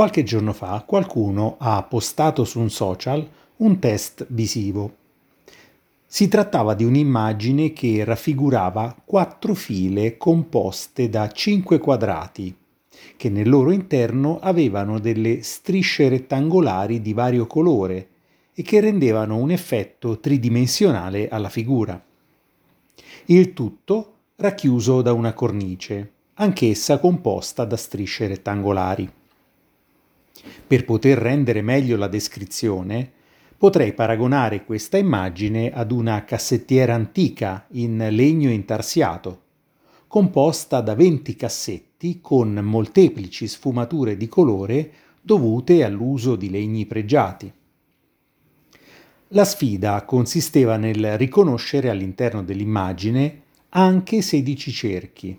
Qualche giorno fa qualcuno ha postato su un social un test visivo. Si trattava di un'immagine che raffigurava quattro file composte da cinque quadrati, che nel loro interno avevano delle strisce rettangolari di vario colore e che rendevano un effetto tridimensionale alla figura. Il tutto racchiuso da una cornice, anch'essa composta da strisce rettangolari. Per poter rendere meglio la descrizione, potrei paragonare questa immagine ad una cassettiera antica in legno intarsiato, composta da 20 cassetti con molteplici sfumature di colore dovute all'uso di legni pregiati. La sfida consisteva nel riconoscere all'interno dell'immagine anche 16 cerchi.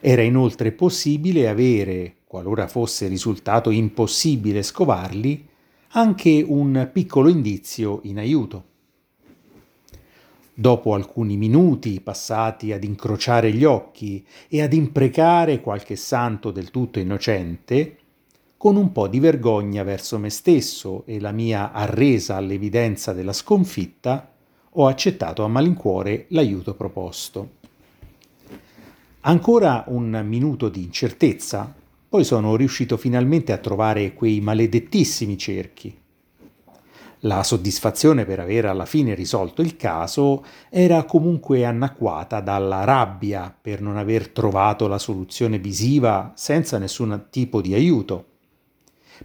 Era inoltre possibile avere qualora fosse risultato impossibile scovarli, anche un piccolo indizio in aiuto. Dopo alcuni minuti passati ad incrociare gli occhi e ad imprecare qualche santo del tutto innocente, con un po' di vergogna verso me stesso e la mia arresa all'evidenza della sconfitta, ho accettato a malincuore l'aiuto proposto. Ancora un minuto di incertezza poi sono riuscito finalmente a trovare quei maledettissimi cerchi. La soddisfazione per aver alla fine risolto il caso era comunque annacquata dalla rabbia per non aver trovato la soluzione visiva senza nessun tipo di aiuto,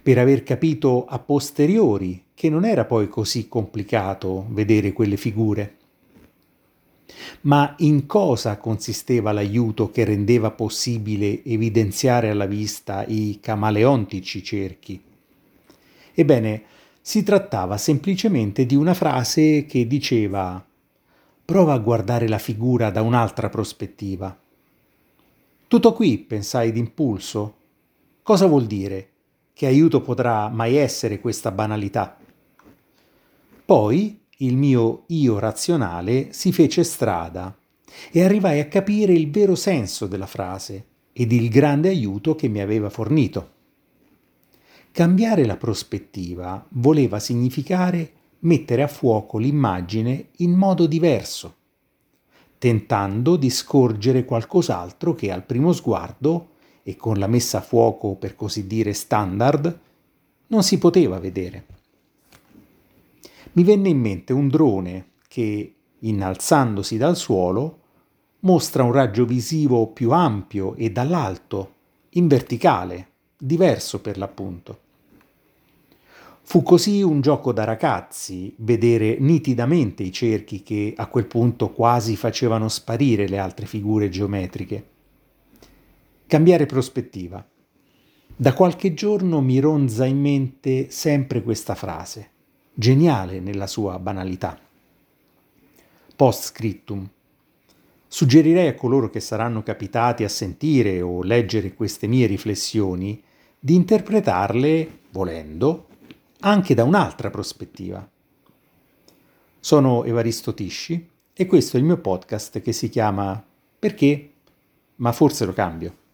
per aver capito a posteriori che non era poi così complicato vedere quelle figure. Ma in cosa consisteva l'aiuto che rendeva possibile evidenziare alla vista i camaleontici cerchi? Ebbene, si trattava semplicemente di una frase che diceva prova a guardare la figura da un'altra prospettiva. Tutto qui, pensai d'impulso. Cosa vuol dire? Che aiuto potrà mai essere questa banalità? Poi il mio io razionale si fece strada e arrivai a capire il vero senso della frase ed il grande aiuto che mi aveva fornito. Cambiare la prospettiva voleva significare mettere a fuoco l'immagine in modo diverso, tentando di scorgere qualcos'altro che al primo sguardo e con la messa a fuoco per così dire standard non si poteva vedere mi venne in mente un drone che, innalzandosi dal suolo, mostra un raggio visivo più ampio e dall'alto, in verticale, diverso per l'appunto. Fu così un gioco da ragazzi vedere nitidamente i cerchi che a quel punto quasi facevano sparire le altre figure geometriche. Cambiare prospettiva. Da qualche giorno mi ronza in mente sempre questa frase geniale nella sua banalità. Post scriptum. Suggerirei a coloro che saranno capitati a sentire o leggere queste mie riflessioni di interpretarle, volendo, anche da un'altra prospettiva. Sono Evaristo Tisci e questo è il mio podcast che si chiama Perché? Ma forse lo cambio.